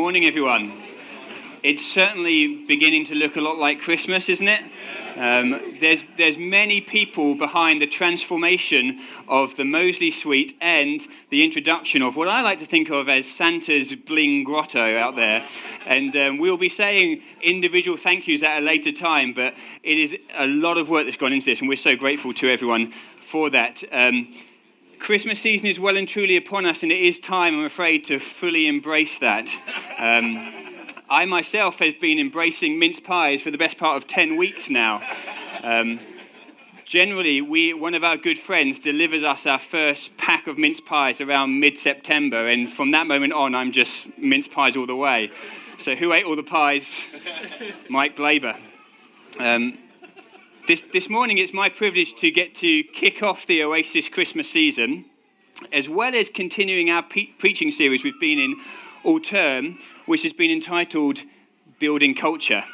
morning, everyone. It's certainly beginning to look a lot like Christmas, isn't it? Um, there's, there's many people behind the transformation of the Mosley Suite and the introduction of what I like to think of as Santa's bling grotto out there. And um, we'll be saying individual thank yous at a later time, but it is a lot of work that's gone into this, and we're so grateful to everyone for that. Um, Christmas season is well and truly upon us, and it is time, I'm afraid, to fully embrace that. Um, I myself have been embracing mince pies for the best part of 10 weeks now. Um, generally, we, one of our good friends delivers us our first pack of mince pies around mid September, and from that moment on, I'm just mince pies all the way. So, who ate all the pies? Mike Blaber. Um, this, this morning, it's my privilege to get to kick off the Oasis Christmas season, as well as continuing our pe- preaching series we've been in all term, which has been entitled Building Culture.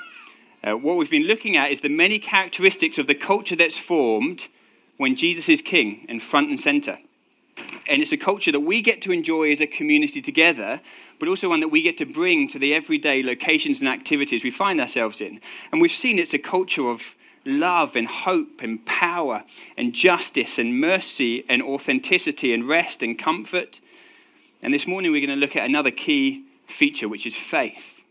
Uh, what we've been looking at is the many characteristics of the culture that's formed when Jesus is king and front and center. And it's a culture that we get to enjoy as a community together, but also one that we get to bring to the everyday locations and activities we find ourselves in. And we've seen it's a culture of love and hope and power and justice and mercy and authenticity and rest and comfort. And this morning we're going to look at another key feature, which is faith.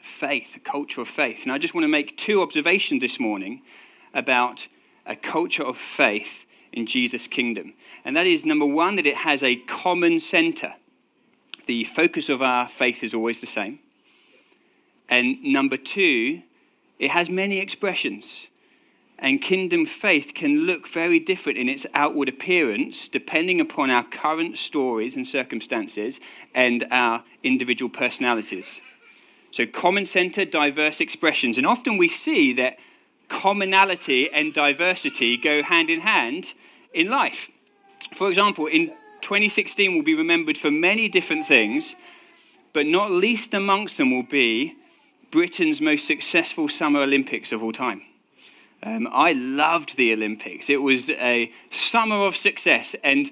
Faith, a culture of faith. And I just want to make two observations this morning about a culture of faith in Jesus' kingdom. And that is number one, that it has a common center. The focus of our faith is always the same. And number two, it has many expressions. And kingdom faith can look very different in its outward appearance depending upon our current stories and circumstances and our individual personalities. So, common center, diverse expressions. And often we see that commonality and diversity go hand in hand in life. For example, in 2016 will be remembered for many different things, but not least amongst them will be Britain's most successful Summer Olympics of all time. Um, I loved the Olympics. It was a summer of success. And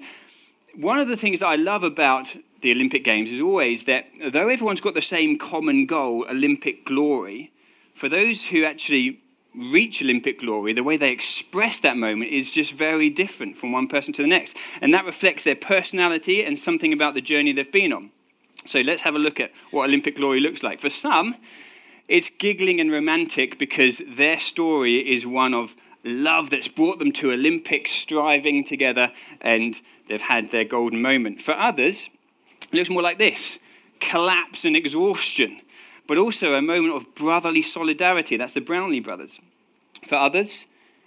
one of the things that I love about the Olympic Games is always that though everyone's got the same common goal, Olympic glory, for those who actually reach Olympic glory, the way they express that moment is just very different from one person to the next. And that reflects their personality and something about the journey they've been on. So let's have a look at what Olympic glory looks like. For some, it's giggling and romantic because their story is one of love that's brought them to Olympics, striving together, and they've had their golden moment. For others, it looks more like this collapse and exhaustion, but also a moment of brotherly solidarity. That's the Brownlee brothers. For others,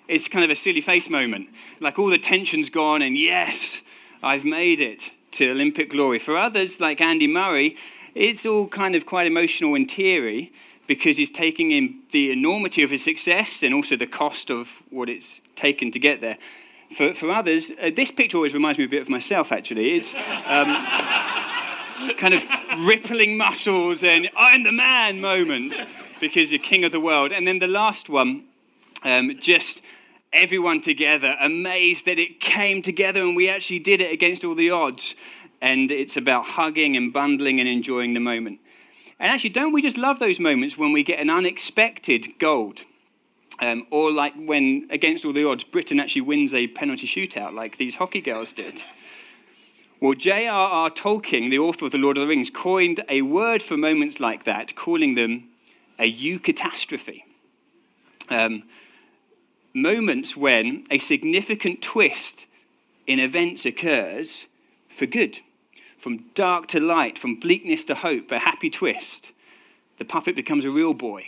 it's kind of a silly face moment, like all the tension's gone, and yes, I've made it to Olympic glory. For others, like Andy Murray, it's all kind of quite emotional and teary because he's taking in the enormity of his success and also the cost of what it's taken to get there. For, for others, uh, this picture always reminds me a bit of myself, actually. It's um, kind of rippling muscles and I'm the man moment because you're king of the world. And then the last one, um, just everyone together, amazed that it came together and we actually did it against all the odds. And it's about hugging and bundling and enjoying the moment. And actually, don't we just love those moments when we get an unexpected gold? Um, or like when, against all the odds, Britain actually wins a penalty shootout, like these hockey girls did. Well, J.R.R. Tolkien, the author of The Lord of the Rings, coined a word for moments like that, calling them a eucatastrophe. Um, moments when a significant twist in events occurs for good from dark to light, from bleakness to hope, a happy twist. The puppet becomes a real boy.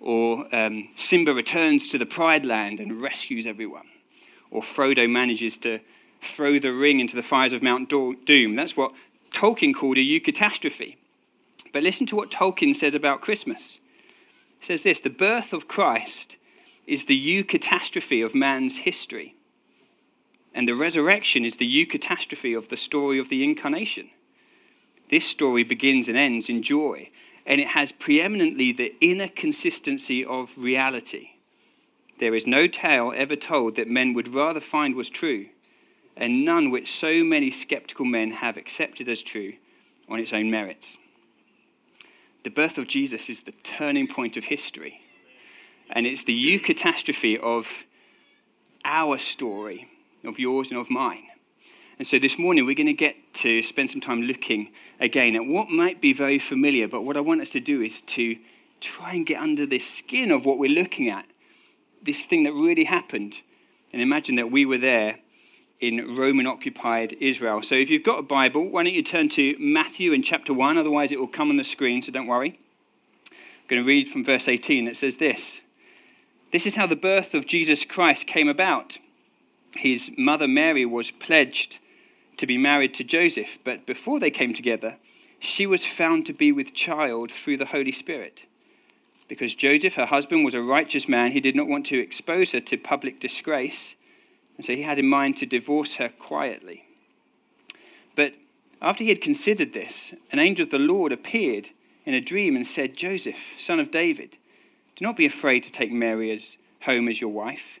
Or um, Simba returns to the Pride Land and rescues everyone. Or Frodo manages to throw the ring into the fires of Mount Doom. That's what Tolkien called a eucatastrophe. But listen to what Tolkien says about Christmas. He says this The birth of Christ is the eucatastrophe of man's history. And the resurrection is the eucatastrophe of the story of the incarnation. This story begins and ends in joy, and it has preeminently the inner consistency of reality. There is no tale ever told that men would rather find was true, and none which so many skeptical men have accepted as true on its own merits. The birth of Jesus is the turning point of history. And it's the eucatastrophe of our story, of yours and of mine. And so this morning we're going to get to spend some time looking again at what might be very familiar, but what I want us to do is to try and get under the skin of what we're looking at, this thing that really happened. And imagine that we were there in Roman occupied Israel. So if you've got a Bible, why don't you turn to Matthew in chapter 1, otherwise it will come on the screen, so don't worry. I'm going to read from verse 18. It says this This is how the birth of Jesus Christ came about. His mother Mary was pledged to be married to Joseph, but before they came together, she was found to be with child through the Holy Spirit. Because Joseph, her husband, was a righteous man, he did not want to expose her to public disgrace, and so he had in mind to divorce her quietly. But after he had considered this, an angel of the Lord appeared in a dream and said, Joseph, son of David, do not be afraid to take Mary as home as your wife,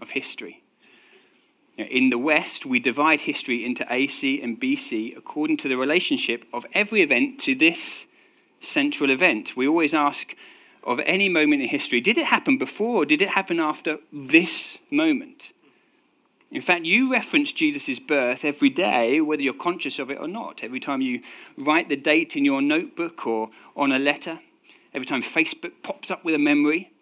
of history. In the West, we divide history into AD and BC according to the relationship of every event to this central event. We always ask of any moment in history, did it happen before or did it happen after this moment? In fact, you reference Jesus' birth every day, whether you're conscious of it or not. Every time you write the date in your notebook or on a letter, every time Facebook pops up with a memory,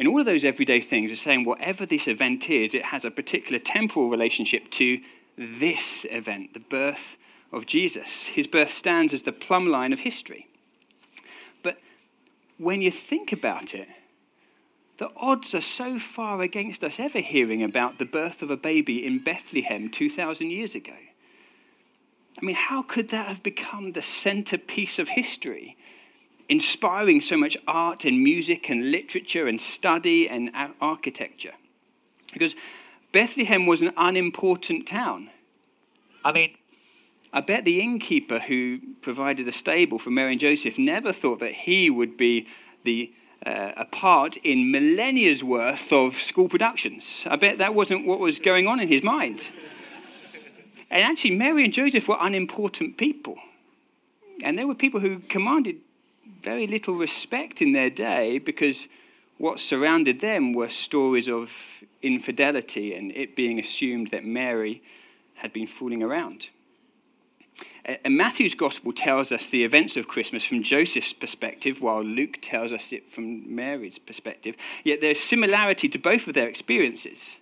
in all of those everyday things, are saying whatever this event is, it has a particular temporal relationship to this event, the birth of Jesus. His birth stands as the plumb line of history. But when you think about it, the odds are so far against us ever hearing about the birth of a baby in Bethlehem 2,000 years ago. I mean, how could that have become the centerpiece of history? Inspiring so much art and music and literature and study and architecture. Because Bethlehem was an unimportant town. I mean, I bet the innkeeper who provided the stable for Mary and Joseph never thought that he would be the, uh, a part in millennia's worth of school productions. I bet that wasn't what was going on in his mind. And actually, Mary and Joseph were unimportant people. And there were people who commanded very little respect in their day because what surrounded them were stories of infidelity and it being assumed that Mary had been fooling around. And Matthew's gospel tells us the events of Christmas from Joseph's perspective, while Luke tells us it from Mary's perspective. Yet there's similarity to both of their experiences.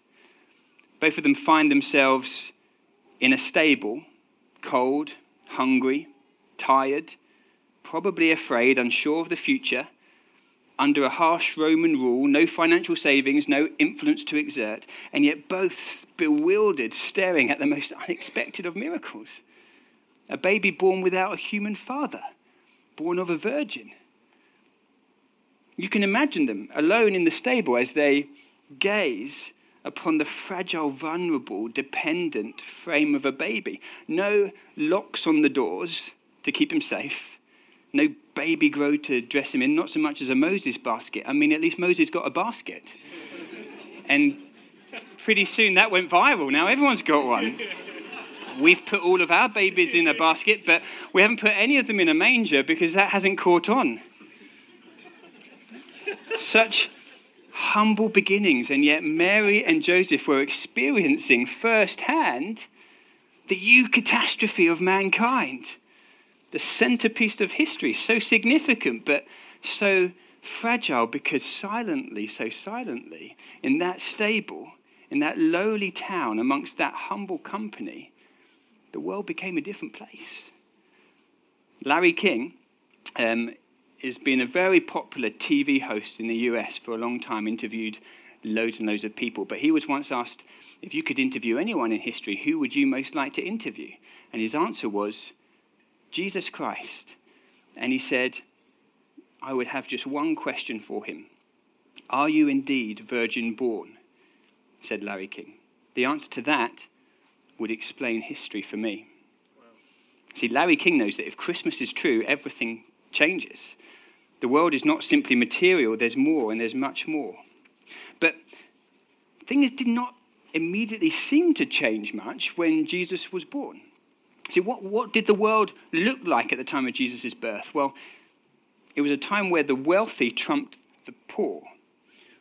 Both of them find themselves in a stable, cold, hungry, tired, probably afraid, unsure of the future, under a harsh Roman rule, no financial savings, no influence to exert, and yet both bewildered, staring at the most unexpected of miracles. A baby born without a human father, born of a virgin. You can imagine them alone in the stable as they gaze upon the fragile, vulnerable, dependent frame of a baby. No locks on the doors to keep him safe no baby grow to dress him in, not so much as a Moses basket. I mean, at least Moses got a basket. and pretty soon that went viral. Now everyone's got one. We've put all of our babies in a basket, but we haven't put any of them in a manger because that hasn't caught on. Such humble beginnings, and yet Mary and Joseph were experiencing firsthand the eucatastrophe of mankind the centerpiece of history, so significant, but so fragile because silently, so silently, in that stable, in that lowly town, amongst that humble company, the world became a different place. Larry King um, has been a very popular TV host in the US for a long time, interviewed loads and loads of people. But he was once asked if you could interview anyone in history, who would you most like to interview? And his answer was Jesus Christ. And he said, I would have just one question for him Are you indeed virgin born? said Larry King. The answer to that would explain history for me. Wow. See, Larry King knows that if Christmas is true, everything changes. The world is not simply material, there's more and there's much more. But things did not immediately seem to change much when Jesus was born. See, what, what did the world look like at the time of Jesus' birth? Well, it was a time where the wealthy trumped the poor,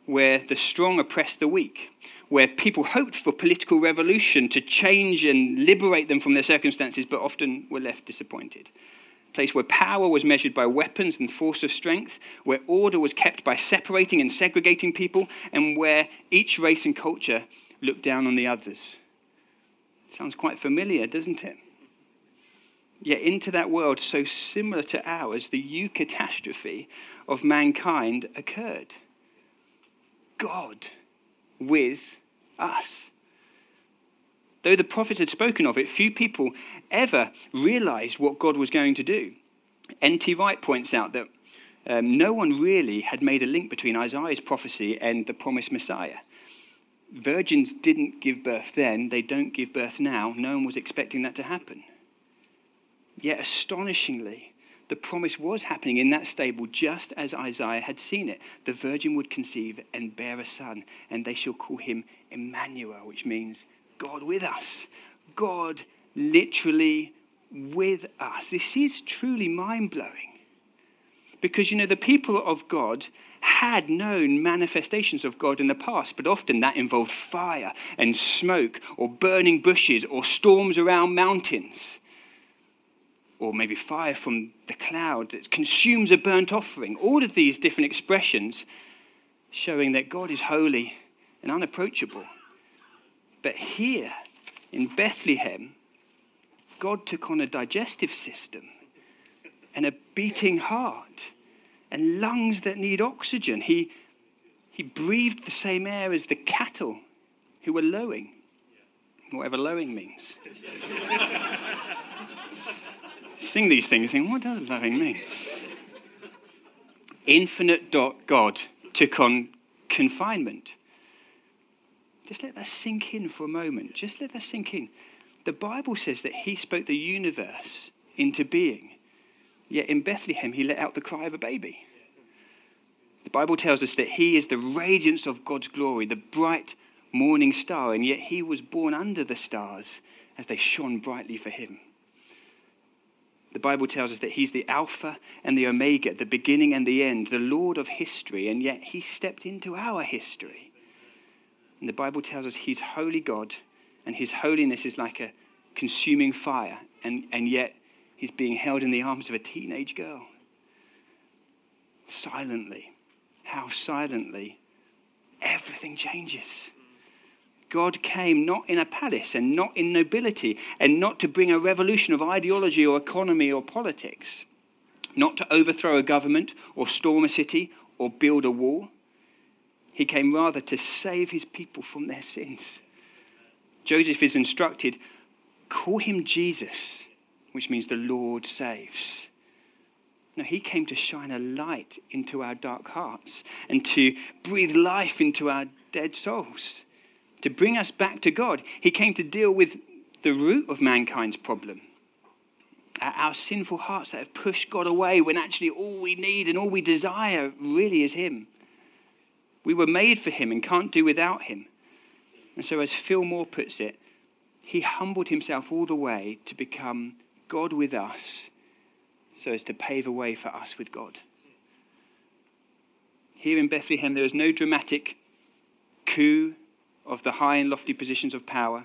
where the strong oppressed the weak, where people hoped for political revolution to change and liberate them from their circumstances, but often were left disappointed. A place where power was measured by weapons and force of strength, where order was kept by separating and segregating people, and where each race and culture looked down on the others. Sounds quite familiar, doesn't it? Yet, into that world so similar to ours, the eucatastrophe of mankind occurred. God with us. Though the prophets had spoken of it, few people ever realized what God was going to do. N.T. Wright points out that um, no one really had made a link between Isaiah's prophecy and the promised Messiah. Virgins didn't give birth then, they don't give birth now. No one was expecting that to happen. Yet, astonishingly, the promise was happening in that stable just as Isaiah had seen it. The virgin would conceive and bear a son, and they shall call him Emmanuel, which means God with us. God literally with us. This is truly mind blowing. Because, you know, the people of God had known manifestations of God in the past, but often that involved fire and smoke, or burning bushes, or storms around mountains or maybe fire from the cloud that consumes a burnt offering. All of these different expressions showing that God is holy and unapproachable. But here in Bethlehem, God took on a digestive system and a beating heart and lungs that need oxygen. He, he breathed the same air as the cattle who were lowing, whatever lowing means. sing these things, think, what does loving mean? Infinite God took on confinement. Just let that sink in for a moment. Just let that sink in. The Bible says that he spoke the universe into being. Yet in Bethlehem, he let out the cry of a baby. The Bible tells us that he is the radiance of God's glory, the bright morning star, and yet he was born under the stars as they shone brightly for him. The Bible tells us that he's the Alpha and the Omega, the beginning and the end, the Lord of history, and yet he stepped into our history. And the Bible tells us he's holy God, and his holiness is like a consuming fire, and, and yet he's being held in the arms of a teenage girl. Silently. How silently everything changes. God came not in a palace and not in nobility and not to bring a revolution of ideology or economy or politics, not to overthrow a government or storm a city or build a wall. He came rather to save his people from their sins. Joseph is instructed call him Jesus, which means the Lord saves. No, he came to shine a light into our dark hearts and to breathe life into our dead souls to bring us back to God. He came to deal with the root of mankind's problem. Our sinful hearts that have pushed God away when actually all we need and all we desire really is Him. We were made for Him and can't do without Him. And so, as Phil Moore puts it, He humbled Himself all the way to become God with us so as to pave a way for us with God. Here in Bethlehem, there is no dramatic coup of the high and lofty positions of power.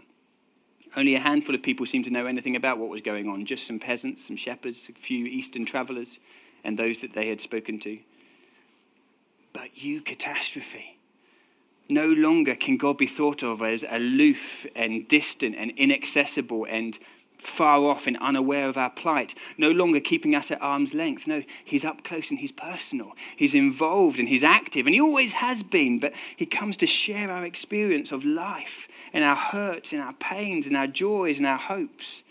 Only a handful of people seemed to know anything about what was going on, just some peasants, some shepherds, a few eastern travelers, and those that they had spoken to. But eucatastrophe, No longer can God be thought of as aloof and distant and inaccessible and far off and unaware of our plight, no longer keeping us at arm's length. No, he's up close and he's personal. He's involved and he's active, and he always has been, but he comes to share our experience of life and our hurts and our pains and our joys and our hopes.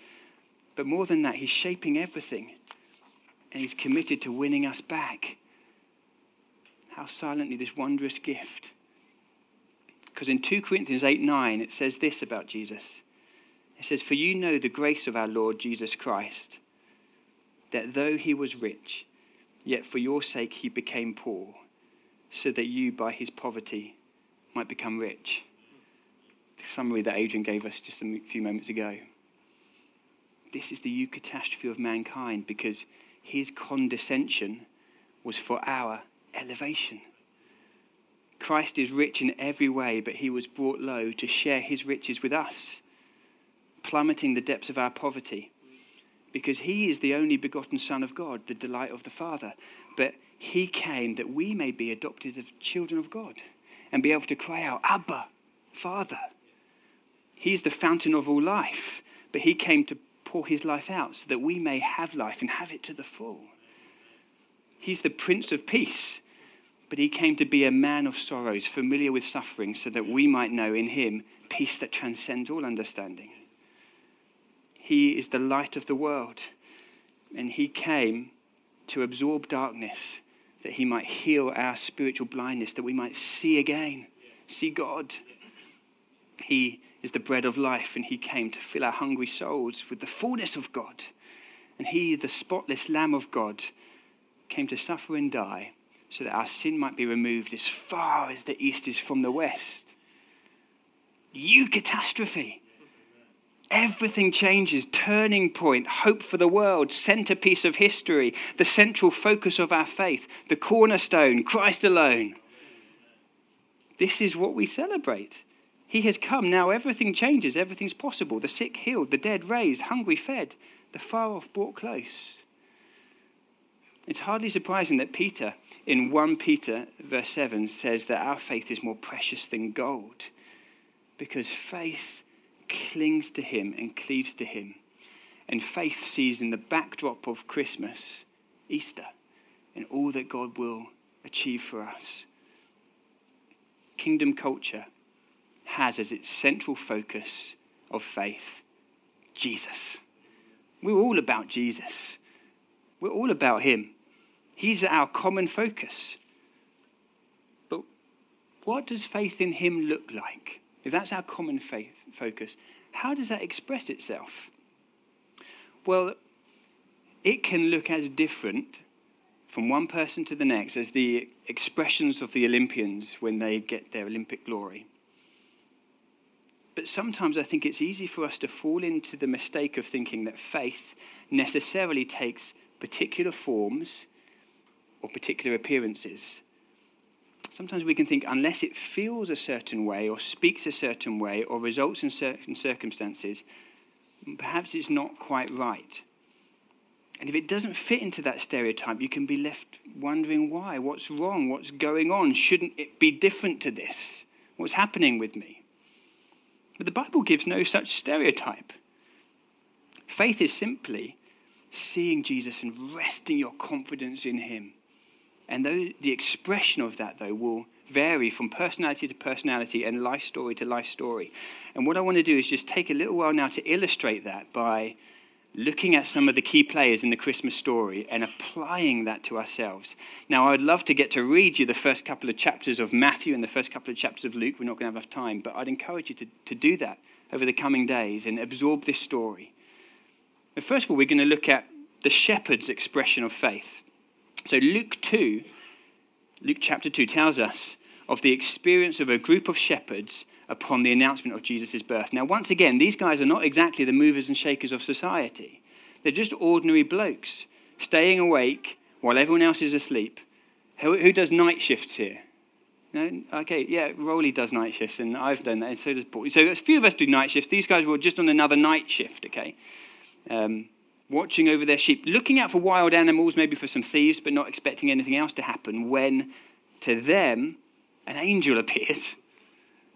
But more than that, he's shaping everything and he's committed to winning us back how silently this wondrous gift. Because in 2 Corinthians 8 9, it says this about Jesus. It says, For you know the grace of our Lord Jesus Christ, that though he was rich, yet for your sake he became poor, so that you by his poverty might become rich. The summary that Adrian gave us just a few moments ago. This is the eucatastrophe of mankind because his condescension was for our elevation. Christ is rich in every way, but he was brought low to share his riches with us plummeting the depths of our poverty. Because he is the only begotten Son of God, the delight of the Father. But he came that we may be adopted as children of God and be able to cry out, Abba, Father. He's the fountain of all life, but he came to pour his life out so that we may have life and have it to the full. He's the Prince of Peace, but he came to be a man of sorrows, familiar with suffering, so that we might know in him peace that transcends all understanding. He is the light of the world. And he came to absorb darkness that he might heal our spiritual blindness, that we might see again, see God. He is the bread of life, and he came to fill our hungry souls with the fullness of God. And he, the spotless Lamb of God, came to suffer and die so that our sin might be removed as far as the east is from the west. Eucatastrophe. Everything changes. Turning point, hope for the world, centerpiece of history, the central focus of our faith, the cornerstone, Christ alone. This is what we celebrate. He has come. Now everything changes. Everything's possible. The sick healed, the dead raised, hungry fed, the far off brought close. It's hardly surprising that Peter, in 1 Peter, verse 7, says that our faith is more precious than gold. Because faith clings to him and cleaves to him. And faith sees in the backdrop of Christmas, Easter, and all that God will achieve for us. Kingdom culture has as its central focus of faith Jesus. We're all about Jesus. We're all about Him. He's our common focus. But what does faith in Him look like? If that's our common faith focus, how does that express itself? Well, it can look as different from one person to the next as the expressions of the Olympians when they get their Olympic glory. But sometimes I think it's easy for us to fall into the mistake of thinking that faith necessarily takes particular forms or particular appearances sometimes we can think unless it feels a certain way or speaks a certain way or results in certain circumstances, perhaps it's not quite right. And if it doesn't fit into that stereotype, you can be left wondering why. What's wrong? What's going on? Shouldn't it be different to this? What's happening with me? But the Bible gives no such stereotype. Faith is simply seeing Jesus and resting your confidence in him and though the expression of that, though, will vary from personality to personality and life story to life story. And what I want to do is just take a little while now to illustrate that by looking at some of the key players in the Christmas story and applying that to ourselves. Now, I'd love to get to read you the first couple of chapters of Matthew and the first couple of chapters of Luke. We're not going to have enough time, but I'd encourage you to, to do that over the coming days and absorb this story. But first of all, we're going to look at the shepherd's expression of faith. So, Luke 2, Luke chapter 2 tells us of the experience of a group of shepherds upon the announcement of Jesus' birth. Now, once again, these guys are not exactly the movers and shakers of society, they're just ordinary blokes staying awake while everyone else is asleep. Who, who does night shifts here? No? Okay, yeah, Rolly does night shifts, and I've done that, and so does Paul. So a few of us do night shifts. These guys were just on another night shift, okay? Um, watching over their sheep, looking out for wild animals, maybe for some thieves, but not expecting anything else to happen, when to them an angel appears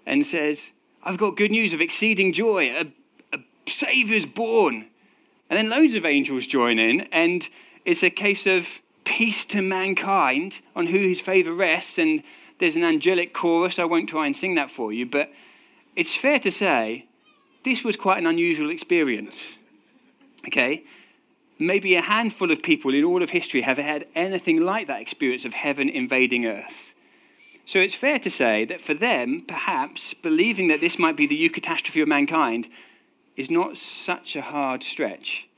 and says, I've got good news of exceeding joy. A, a Saviour's born. And then loads of angels join in, and it's a case of peace to mankind on who his favor rests. And there's an angelic chorus. I won't try and sing that for you, but it's fair to say this was quite an unusual experience. Okay? maybe a handful of people in all of history have had anything like that experience of heaven invading earth. So it's fair to say that for them, perhaps believing that this might be the eucatastrophe of mankind is not such a hard stretch.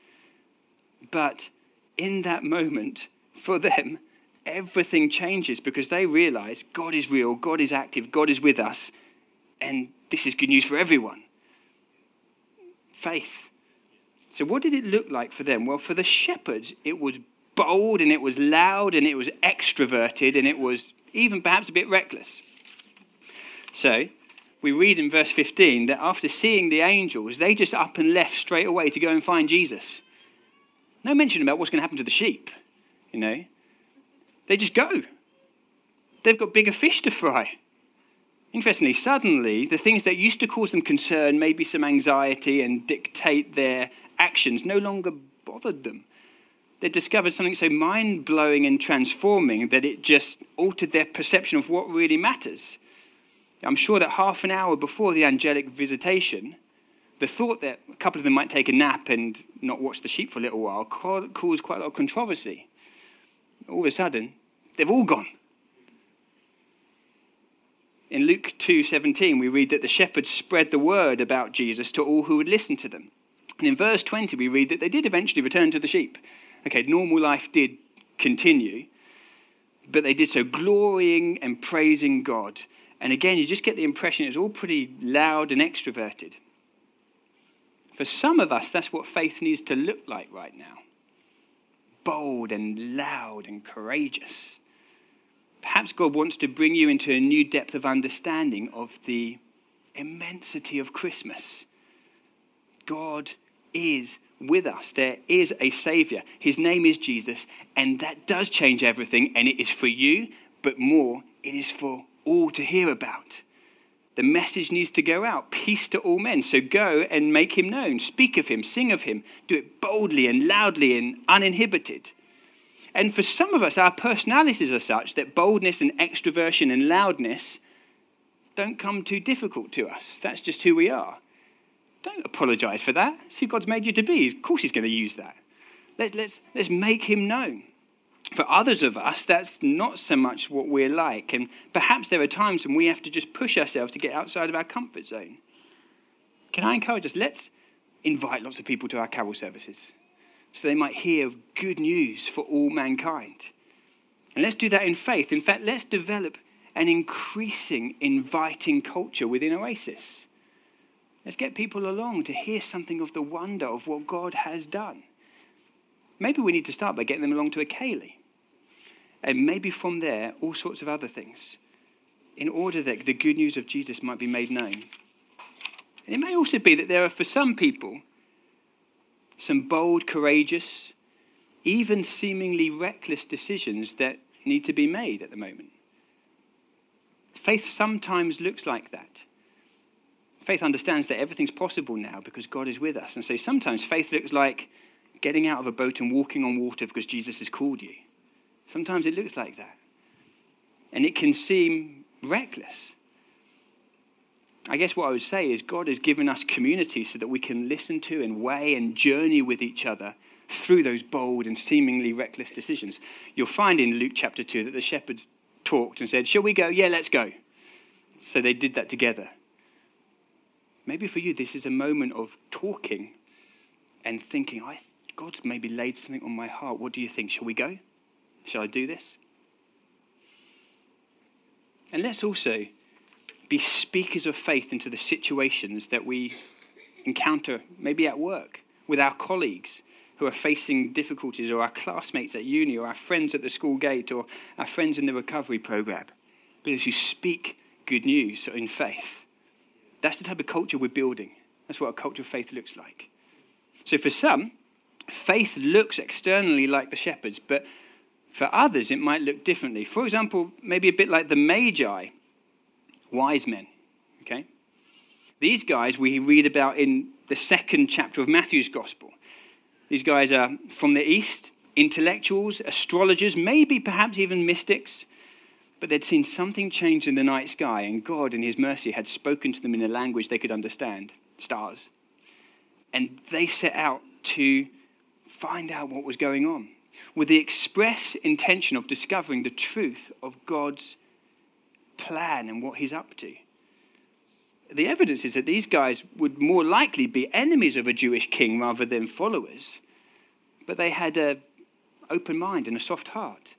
But in that moment, for them, everything changes because they realize God is real, God is active, God is with us, and this is good news for everyone. Faith. So, what did it look like for them? Well, for the shepherds, it was bold and it was loud and it was extroverted and it was even perhaps a bit reckless. So, we read in verse 15 that after seeing the angels, they just up and left straight away to go and find Jesus. No mention about what's going to happen to the sheep, you know. They just go. They've got bigger fish to fry. Interestingly, suddenly, the things that used to cause them concern, maybe some anxiety, and dictate their actions, no longer bothered them. They discovered something so mind blowing and transforming that it just altered their perception of what really matters. I'm sure that half an hour before the angelic visitation, the thought that a couple of them might take a nap and not watch the sheep for a little while caused quite a lot of controversy. All of a sudden, they've all gone. In Luke 2:17 we read that the shepherds spread the word about Jesus to all who would listen to them. And in verse 20 we read that they did eventually return to the sheep. Okay, normal life did continue, but they did so glorying and praising God. And again, you just get the impression it's all pretty loud and extroverted. For some of us, that's what faith needs to look like right now bold and loud and courageous. Perhaps God wants to bring you into a new depth of understanding of the immensity of Christmas. God is with us. There is a Savior. His name is Jesus, and that does change everything, and it is for you, but more, it is for all to hear about. The message needs to go out peace to all men. So go and make him known. Speak of him, sing of him. Do it boldly and loudly and uninhibited. And for some of us, our personalities are such that boldness and extroversion and loudness don't come too difficult to us. That's just who we are. Don't apologize for that. See who God's made you to be. Of course, He's going to use that. Let, let's, let's make Him known. For others of us, that's not so much what we're like. And perhaps there are times when we have to just push ourselves to get outside of our comfort zone. Can I encourage us? Let's invite lots of people to our carol services so they might hear of good news for all mankind. And let's do that in faith. In fact, let's develop an increasing inviting culture within Oasis. Let's get people along to hear something of the wonder of what God has done. Maybe we need to start by getting them along to a ceilidh. And maybe from there, all sorts of other things, in order that the good news of Jesus might be made known. And it may also be that there are, for some people, some bold, courageous, even seemingly reckless decisions that need to be made at the moment. Faith sometimes looks like that. Faith understands that everything's possible now because God is with us. And so sometimes faith looks like getting out of a boat and walking on water because Jesus has called you. Sometimes it looks like that. And it can seem reckless. I guess what I would say is God has given us community so that we can listen to and weigh and journey with each other through those bold and seemingly reckless decisions. You'll find in Luke chapter 2 that the shepherds talked and said, Shall we go? Yeah, let's go. So they did that together. Maybe for you, this is a moment of talking and thinking, I, God's maybe laid something on my heart. What do you think? Shall we go? Shall I do this? And let's also be speakers of faith into the situations that we encounter, maybe at work, with our colleagues who are facing difficulties, or our classmates at uni, or our friends at the school gate, or our friends in the recovery program. Because you speak good news in faith. That's the type of culture we're building. That's what a culture of faith looks like. So for some, faith looks externally like the shepherds, but for others, it might look differently. For example, maybe a bit like the Magi, wise men. Okay? These guys we read about in the second chapter of Matthew's Gospel. These guys are from the East, intellectuals, astrologers, maybe perhaps even mystics, but they'd seen something change in the night sky, and God, in His mercy, had spoken to them in a language they could understand stars. And they set out to find out what was going on with the express intention of discovering the truth of God's plan and what he's up to. The evidence is that these guys would more likely be enemies of a Jewish king rather than followers, but they had an open mind and a soft heart.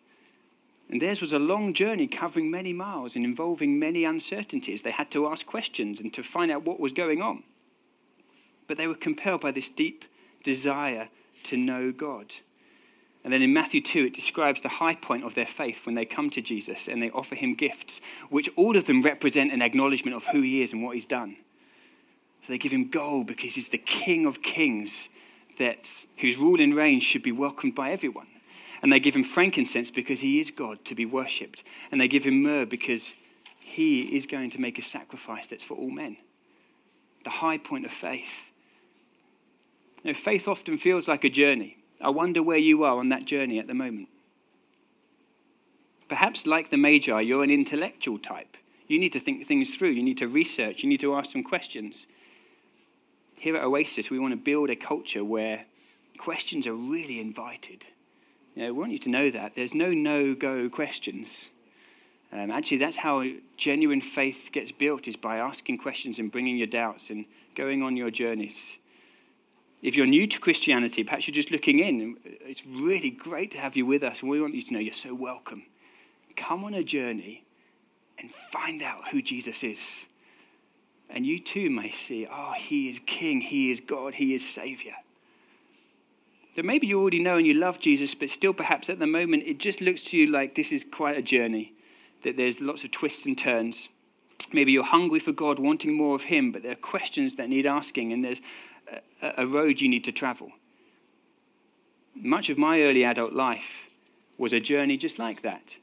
And theirs was a long journey covering many miles and involving many uncertainties. They had to ask questions and to find out what was going on. But they were compelled by this deep desire to know God. And then in Matthew 2, it describes the high point of their faith when they come to Jesus and they offer him gifts, which all of them represent an acknowledgement of who he is and what he's done. So they give him gold because he's the King of kings, that, whose rule and reign should be welcomed by everyone. And they give him frankincense because he is God to be worshipped. And they give him myrrh because he is going to make a sacrifice that's for all men. The high point of faith. You know, faith often feels like a journey. I wonder where you are on that journey at the moment. Perhaps, like the Magi, you're an intellectual type. You need to think things through, you need to research, you need to ask some questions. Here at Oasis, we want to build a culture where questions are really invited. You know, we want you to know that. There's no no go questions. Um, actually, that's how genuine faith gets built, is by asking questions and bringing your doubts and going on your journeys. If you're new to Christianity, perhaps you're just looking in. It's really great to have you with us, and we want you to know you're so welcome. Come on a journey and find out who Jesus is. And you too may see, oh, he is King, he is God, he is Savior. So maybe you already know and you love Jesus, but still, perhaps at the moment, it just looks to you like this is quite a journey, that there's lots of twists and turns. Maybe you're hungry for God, wanting more of Him, but there are questions that need asking, and there's a road you need to travel. Much of my early adult life was a journey just like that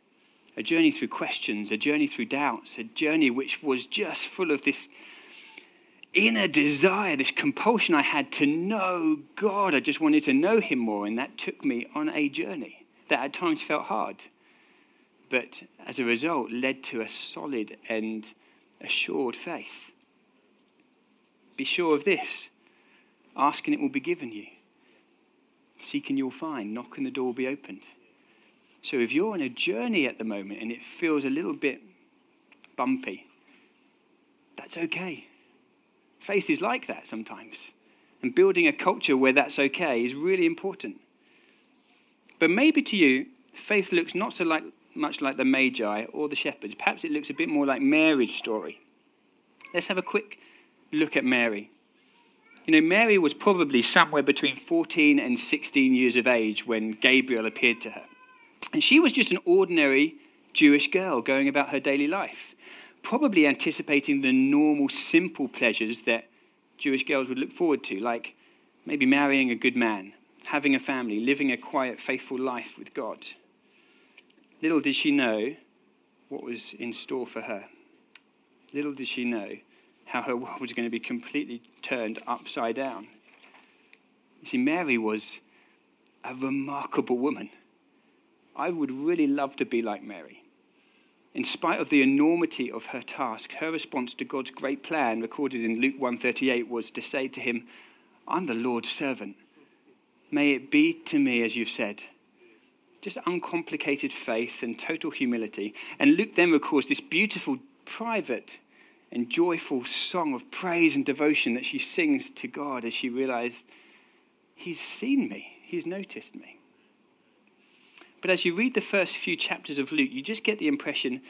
a journey through questions, a journey through doubts, a journey which was just full of this inner desire, this compulsion I had to know God. I just wanted to know Him more, and that took me on a journey that at times felt hard, but as a result led to a solid and assured faith. Be sure of this Ask and it will be given you. Seek and you'll find. Knock and the door will be opened. So if you're on a journey at the moment and it feels a little bit bumpy, that's okay. Faith is like that sometimes. And building a culture where that's okay is really important. But maybe to you, faith looks not so like, much like the Magi or the shepherds. Perhaps it looks a bit more like Mary's story. Let's have a quick look at Mary. You know, Mary was probably somewhere between 14 and 16 years of age when Gabriel appeared to her. And she was just an ordinary Jewish girl going about her daily life, probably anticipating the normal, simple pleasures that Jewish girls would look forward to, like maybe marrying a good man, having a family, living a quiet, faithful life with God. Little did she know what was in store for her. Little did she know how her world was going to be completely turned upside down. You see, Mary was a remarkable woman. I would really love to be like Mary. In spite of the enormity of her task, her response to God's great plan, recorded in Luke 138, was to say to him, I'm the Lord's servant. May it be to me as you've said. Just uncomplicated faith and total humility. And Luke then records this beautiful private and joyful song of praise and devotion that she sings to God as she realized, He's seen me, He's noticed me. But as you read the first few chapters of Luke, you just get the impression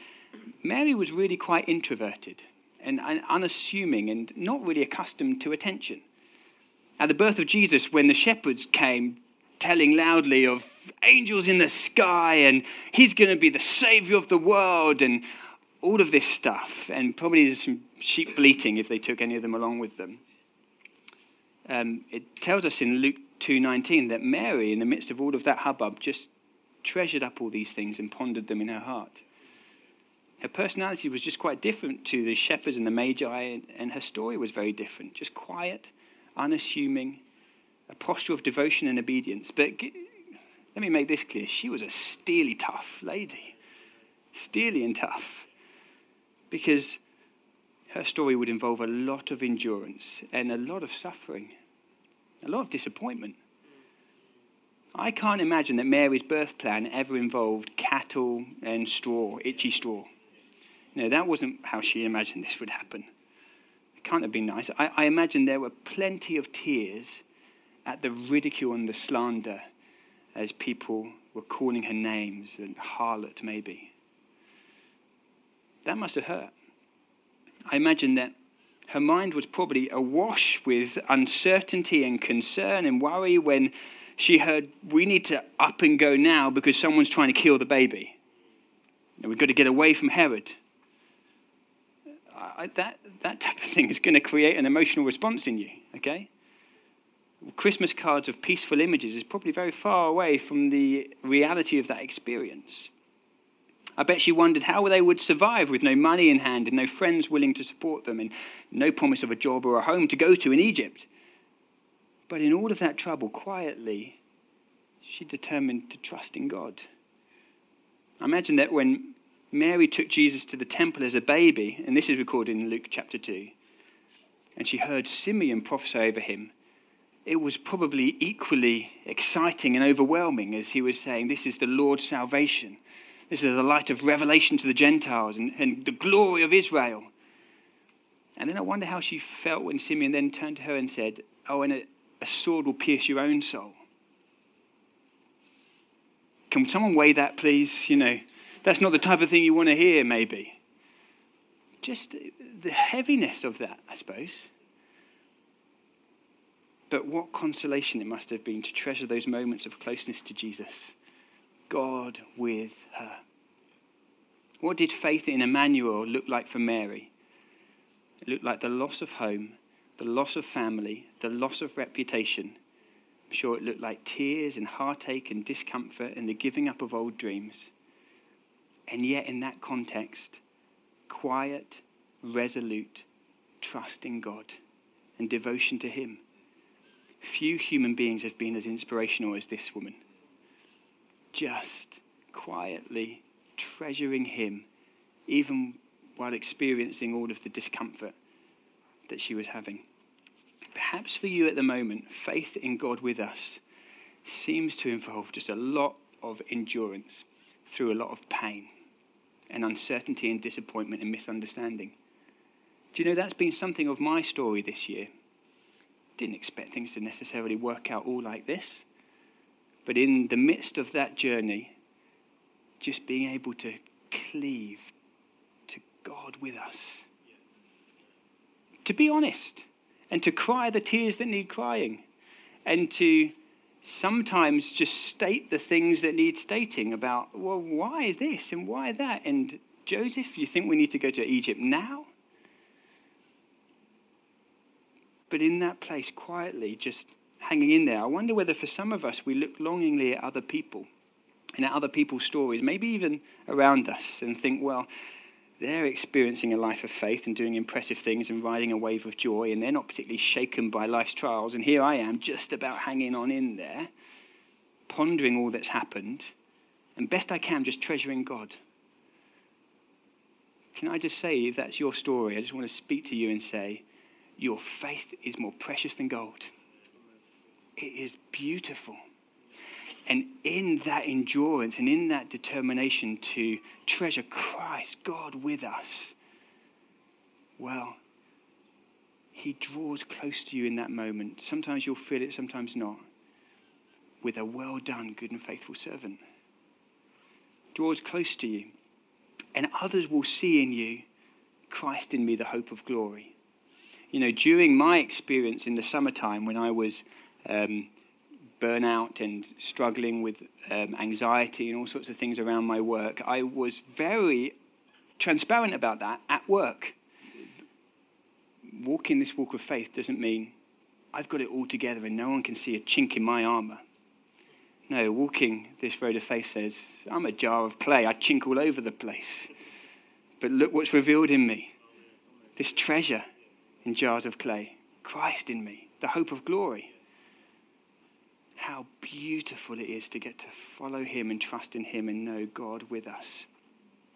Mary was really quite introverted and unassuming and not really accustomed to attention. At the birth of Jesus, when the shepherds came telling loudly of angels in the sky and he's going to be the savior of the world and all of this stuff, and probably some sheep bleating if they took any of them along with them. Um, it tells us in Luke 2:19 that Mary, in the midst of all of that hubbub, just treasured up all these things and pondered them in her heart. Her personality was just quite different to the shepherds and the magi, and, her story was very different. Just quiet, unassuming, a posture of devotion and obedience. But let me make this clear: she was a steely, tough lady, steely and tough because her story would involve a lot of endurance and a lot of suffering, a lot of disappointment. I can't imagine that Mary's birth plan ever involved cattle and straw, itchy straw. No, that wasn't how she imagined this would happen. It can't have been nice. I, I imagine there were plenty of tears at the ridicule and the slander as people were calling her names and harlot, maybe. That must have hurt. I imagine that her mind was probably awash with uncertainty and concern and worry when she heard, We need to up and go now because someone's trying to kill the baby. And we've got to get away from Herod. I, that, that type of thing is going to create an emotional response in you, okay? Christmas cards of peaceful images is probably very far away from the reality of that experience. I bet she wondered how they would survive with no money in hand and no friends willing to support them and no promise of a job or a home to go to in Egypt. But in all of that trouble, quietly, she determined to trust in God. I imagine that when Mary took Jesus to the temple as a baby, and this is recorded in Luke chapter 2, and she heard Simeon prophesy over him, it was probably equally exciting and overwhelming as he was saying, This is the Lord's salvation. This is the light of revelation to the Gentiles and, and the glory of Israel. And then I wonder how she felt when Simeon then turned to her and said, Oh, and a sword will pierce your own soul. Can someone weigh that, please? You know, that's not the type of thing you want to hear, maybe. Just the heaviness of that, I suppose. But what consolation it must have been to treasure those moments of closeness to Jesus. God with her. What did faith in Emmanuel look like for Mary? It looked like the loss of home, the loss of family, the loss of reputation. I'm sure it looked like tears and heartache and discomfort and the giving up of old dreams. And yet, in that context, quiet, resolute trust in God and devotion to Him. Few human beings have been as inspirational as this woman just quietly treasuring Him, even while experiencing all of the discomfort that she was having. Perhaps for you at the moment, faith in God with us seems to involve just a lot of endurance through a lot of pain and uncertainty and disappointment and misunderstanding. Do you know that's been something of my story this year? Didn't expect things to necessarily work out all like this. But in the midst of that journey, just being able to cleave to God with us. To be honest and to cry the tears that need crying and to sometimes just state the things that need stating about, well, why is this and why that? And Joseph, you think we need to go to Egypt now? But in that place, quietly, just hanging in there. I wonder whether for some of us we look longingly at other people and at other people's stories, maybe even around us, and think, well, they're experiencing a life of faith and doing impressive things and riding a wave of joy, and they're not particularly shaken by life's trials. And here I am, just about hanging on in there, pondering all that's happened, and best I can, just treasuring God. Can I just say, if that's your story, I just want to speak to you and say, your faith is more precious than gold. It is beautiful. And in that endurance and in that determination to treasure Christ, God with us, well, He draws close to you in that moment. Sometimes you'll feel it, sometimes not. With a well done, good and faithful servant. Draws close to you. And others will see in you Christ in me, the hope of glory. You know, during my experience in the summertime when I was um, burnout and struggling with um, anxiety and all sorts of things around my work, I was very transparent about that at work. Walking this walk of faith doesn't mean I've got it all together and no one can see a chink in my armor. No, walking this road of faith says, I'm a jar of clay. I chink all over the place. But look what's revealed in me this treasure in jars of clay, Christ in me, the hope of glory how beautiful it is to get to follow Him and trust in Him and know God with us.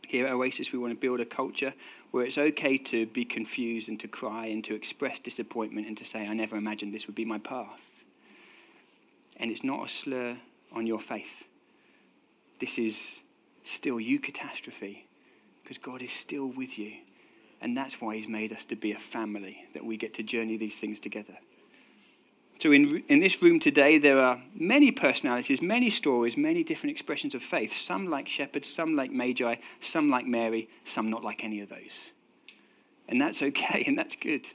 Here at Oasis, we want to build a culture where it's okay to be confused and to cry and to express disappointment and to say, I never imagined this would be my path. And it's not a slur on your faith. This is still eucatastrophe because God is still with you. And that's why He's made us to be a family, that we get to journey these things together. So, in, in this room today, there are many personalities, many stories, many different expressions of faith. Some like shepherds, some like magi, some like Mary, some not like any of those. And that's okay, and that's good.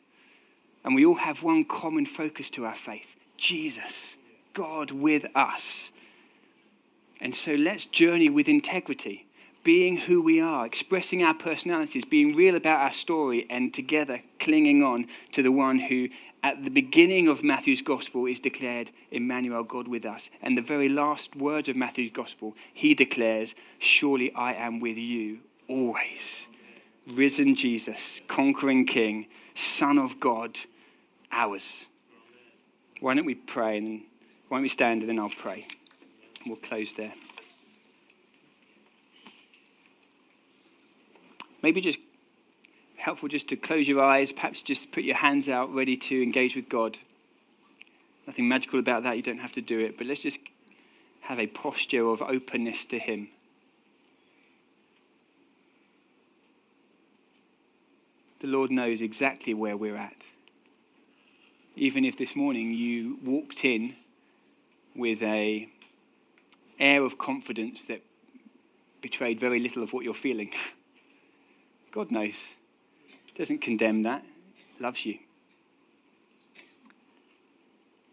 And we all have one common focus to our faith Jesus, God with us. And so let's journey with integrity, being who we are, expressing our personalities, being real about our story, and together clinging on to the one who, at the beginning of Matthew's gospel, is declared Emmanuel, God with us. And the very last words of Matthew's gospel, he declares, Surely I am with you always. Risen Jesus, conquering King, Son of God ours. Why don't we pray and why don't we stand and then I'll pray. We'll close there. Maybe just helpful just to close your eyes, perhaps just put your hands out ready to engage with God. Nothing magical about that, you don't have to do it, but let's just have a posture of openness to Him. The Lord knows exactly where we're at even if this morning you walked in with a air of confidence that betrayed very little of what you're feeling. God knows. Doesn't condemn that. Loves you.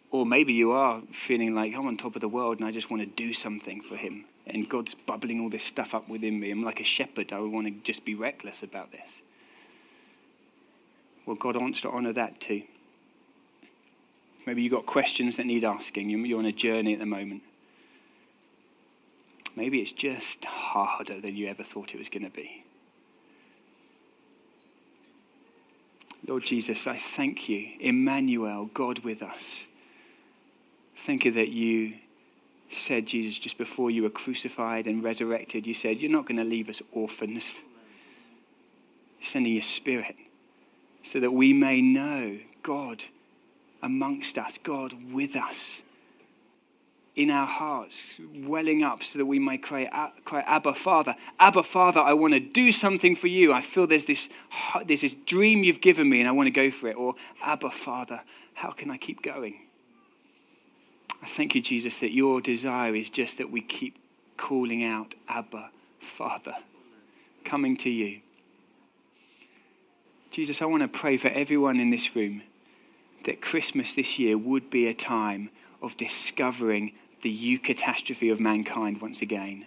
Or maybe you are feeling like I'm on top of the world and I just want to do something for him. And God's bubbling all this stuff up within me. I'm like a shepherd. I want to just be reckless about this. Well, God wants to honor that too. Maybe you've got questions that need asking. You're on a journey at the moment. Maybe it's just harder than you ever thought it was going to be. Lord Jesus, I thank you, Emmanuel, God with us. Thank you that you said, Jesus, just before you were crucified and resurrected, you said, You're not going to leave us orphans. Sending your spirit so that we may know God amongst us, God with us in our hearts, welling up so that we may cry, cry Abba, Father. Abba, Father, I want to do something for you. I feel there's this, there's this dream you've given me and I want to go for it. Or, Abba, Father, how can I keep going? I thank you, Jesus, that your desire is just that we keep calling out, Abba, Father, coming to you. Jesus, I want to pray for everyone in this room that Christmas this year would be a time of discovering the eucatastrophe of mankind once again.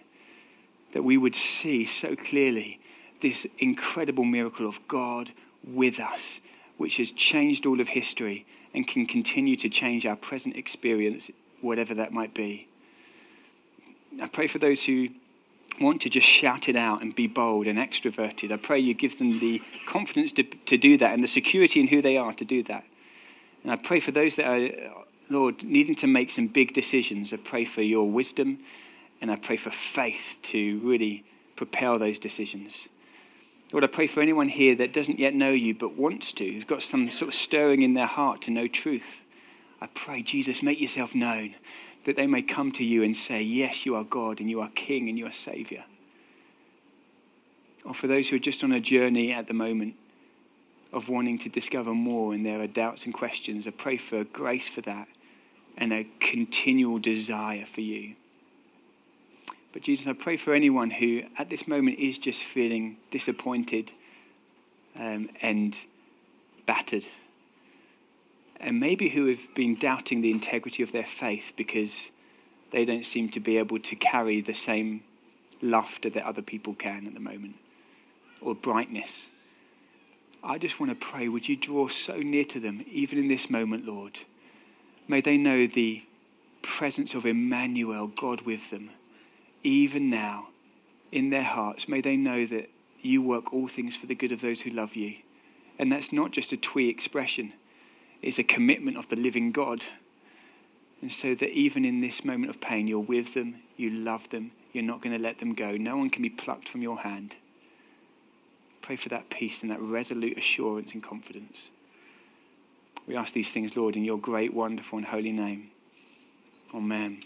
That we would see so clearly this incredible miracle of God with us, which has changed all of history and can continue to change our present experience, whatever that might be. I pray for those who want to just shout it out and be bold and extroverted. I pray you give them the confidence to, to do that and the security in who they are to do that. And I pray for those that are, Lord, needing to make some big decisions. I pray for your wisdom and I pray for faith to really propel those decisions. Lord, I pray for anyone here that doesn't yet know you but wants to, who's got some sort of stirring in their heart to know truth. I pray, Jesus, make yourself known that they may come to you and say, Yes, you are God and you are King and you are Savior. Or for those who are just on a journey at the moment, of wanting to discover more and there are doubts and questions. I pray for grace for that and a continual desire for you. But Jesus, I pray for anyone who at this moment is just feeling disappointed um, and battered. And maybe who have been doubting the integrity of their faith because they don't seem to be able to carry the same laughter that other people can at the moment or brightness I just want to pray, would you draw so near to them, even in this moment, Lord? May they know the presence of Emmanuel, God with them, even now, in their hearts. May they know that you work all things for the good of those who love you. And that's not just a twee expression, it's a commitment of the living God. And so that even in this moment of pain, you're with them, you love them, you're not going to let them go. No one can be plucked from your hand. Pray for that peace and that resolute assurance and confidence. We ask these things, Lord, in your great, wonderful, and holy name. Amen.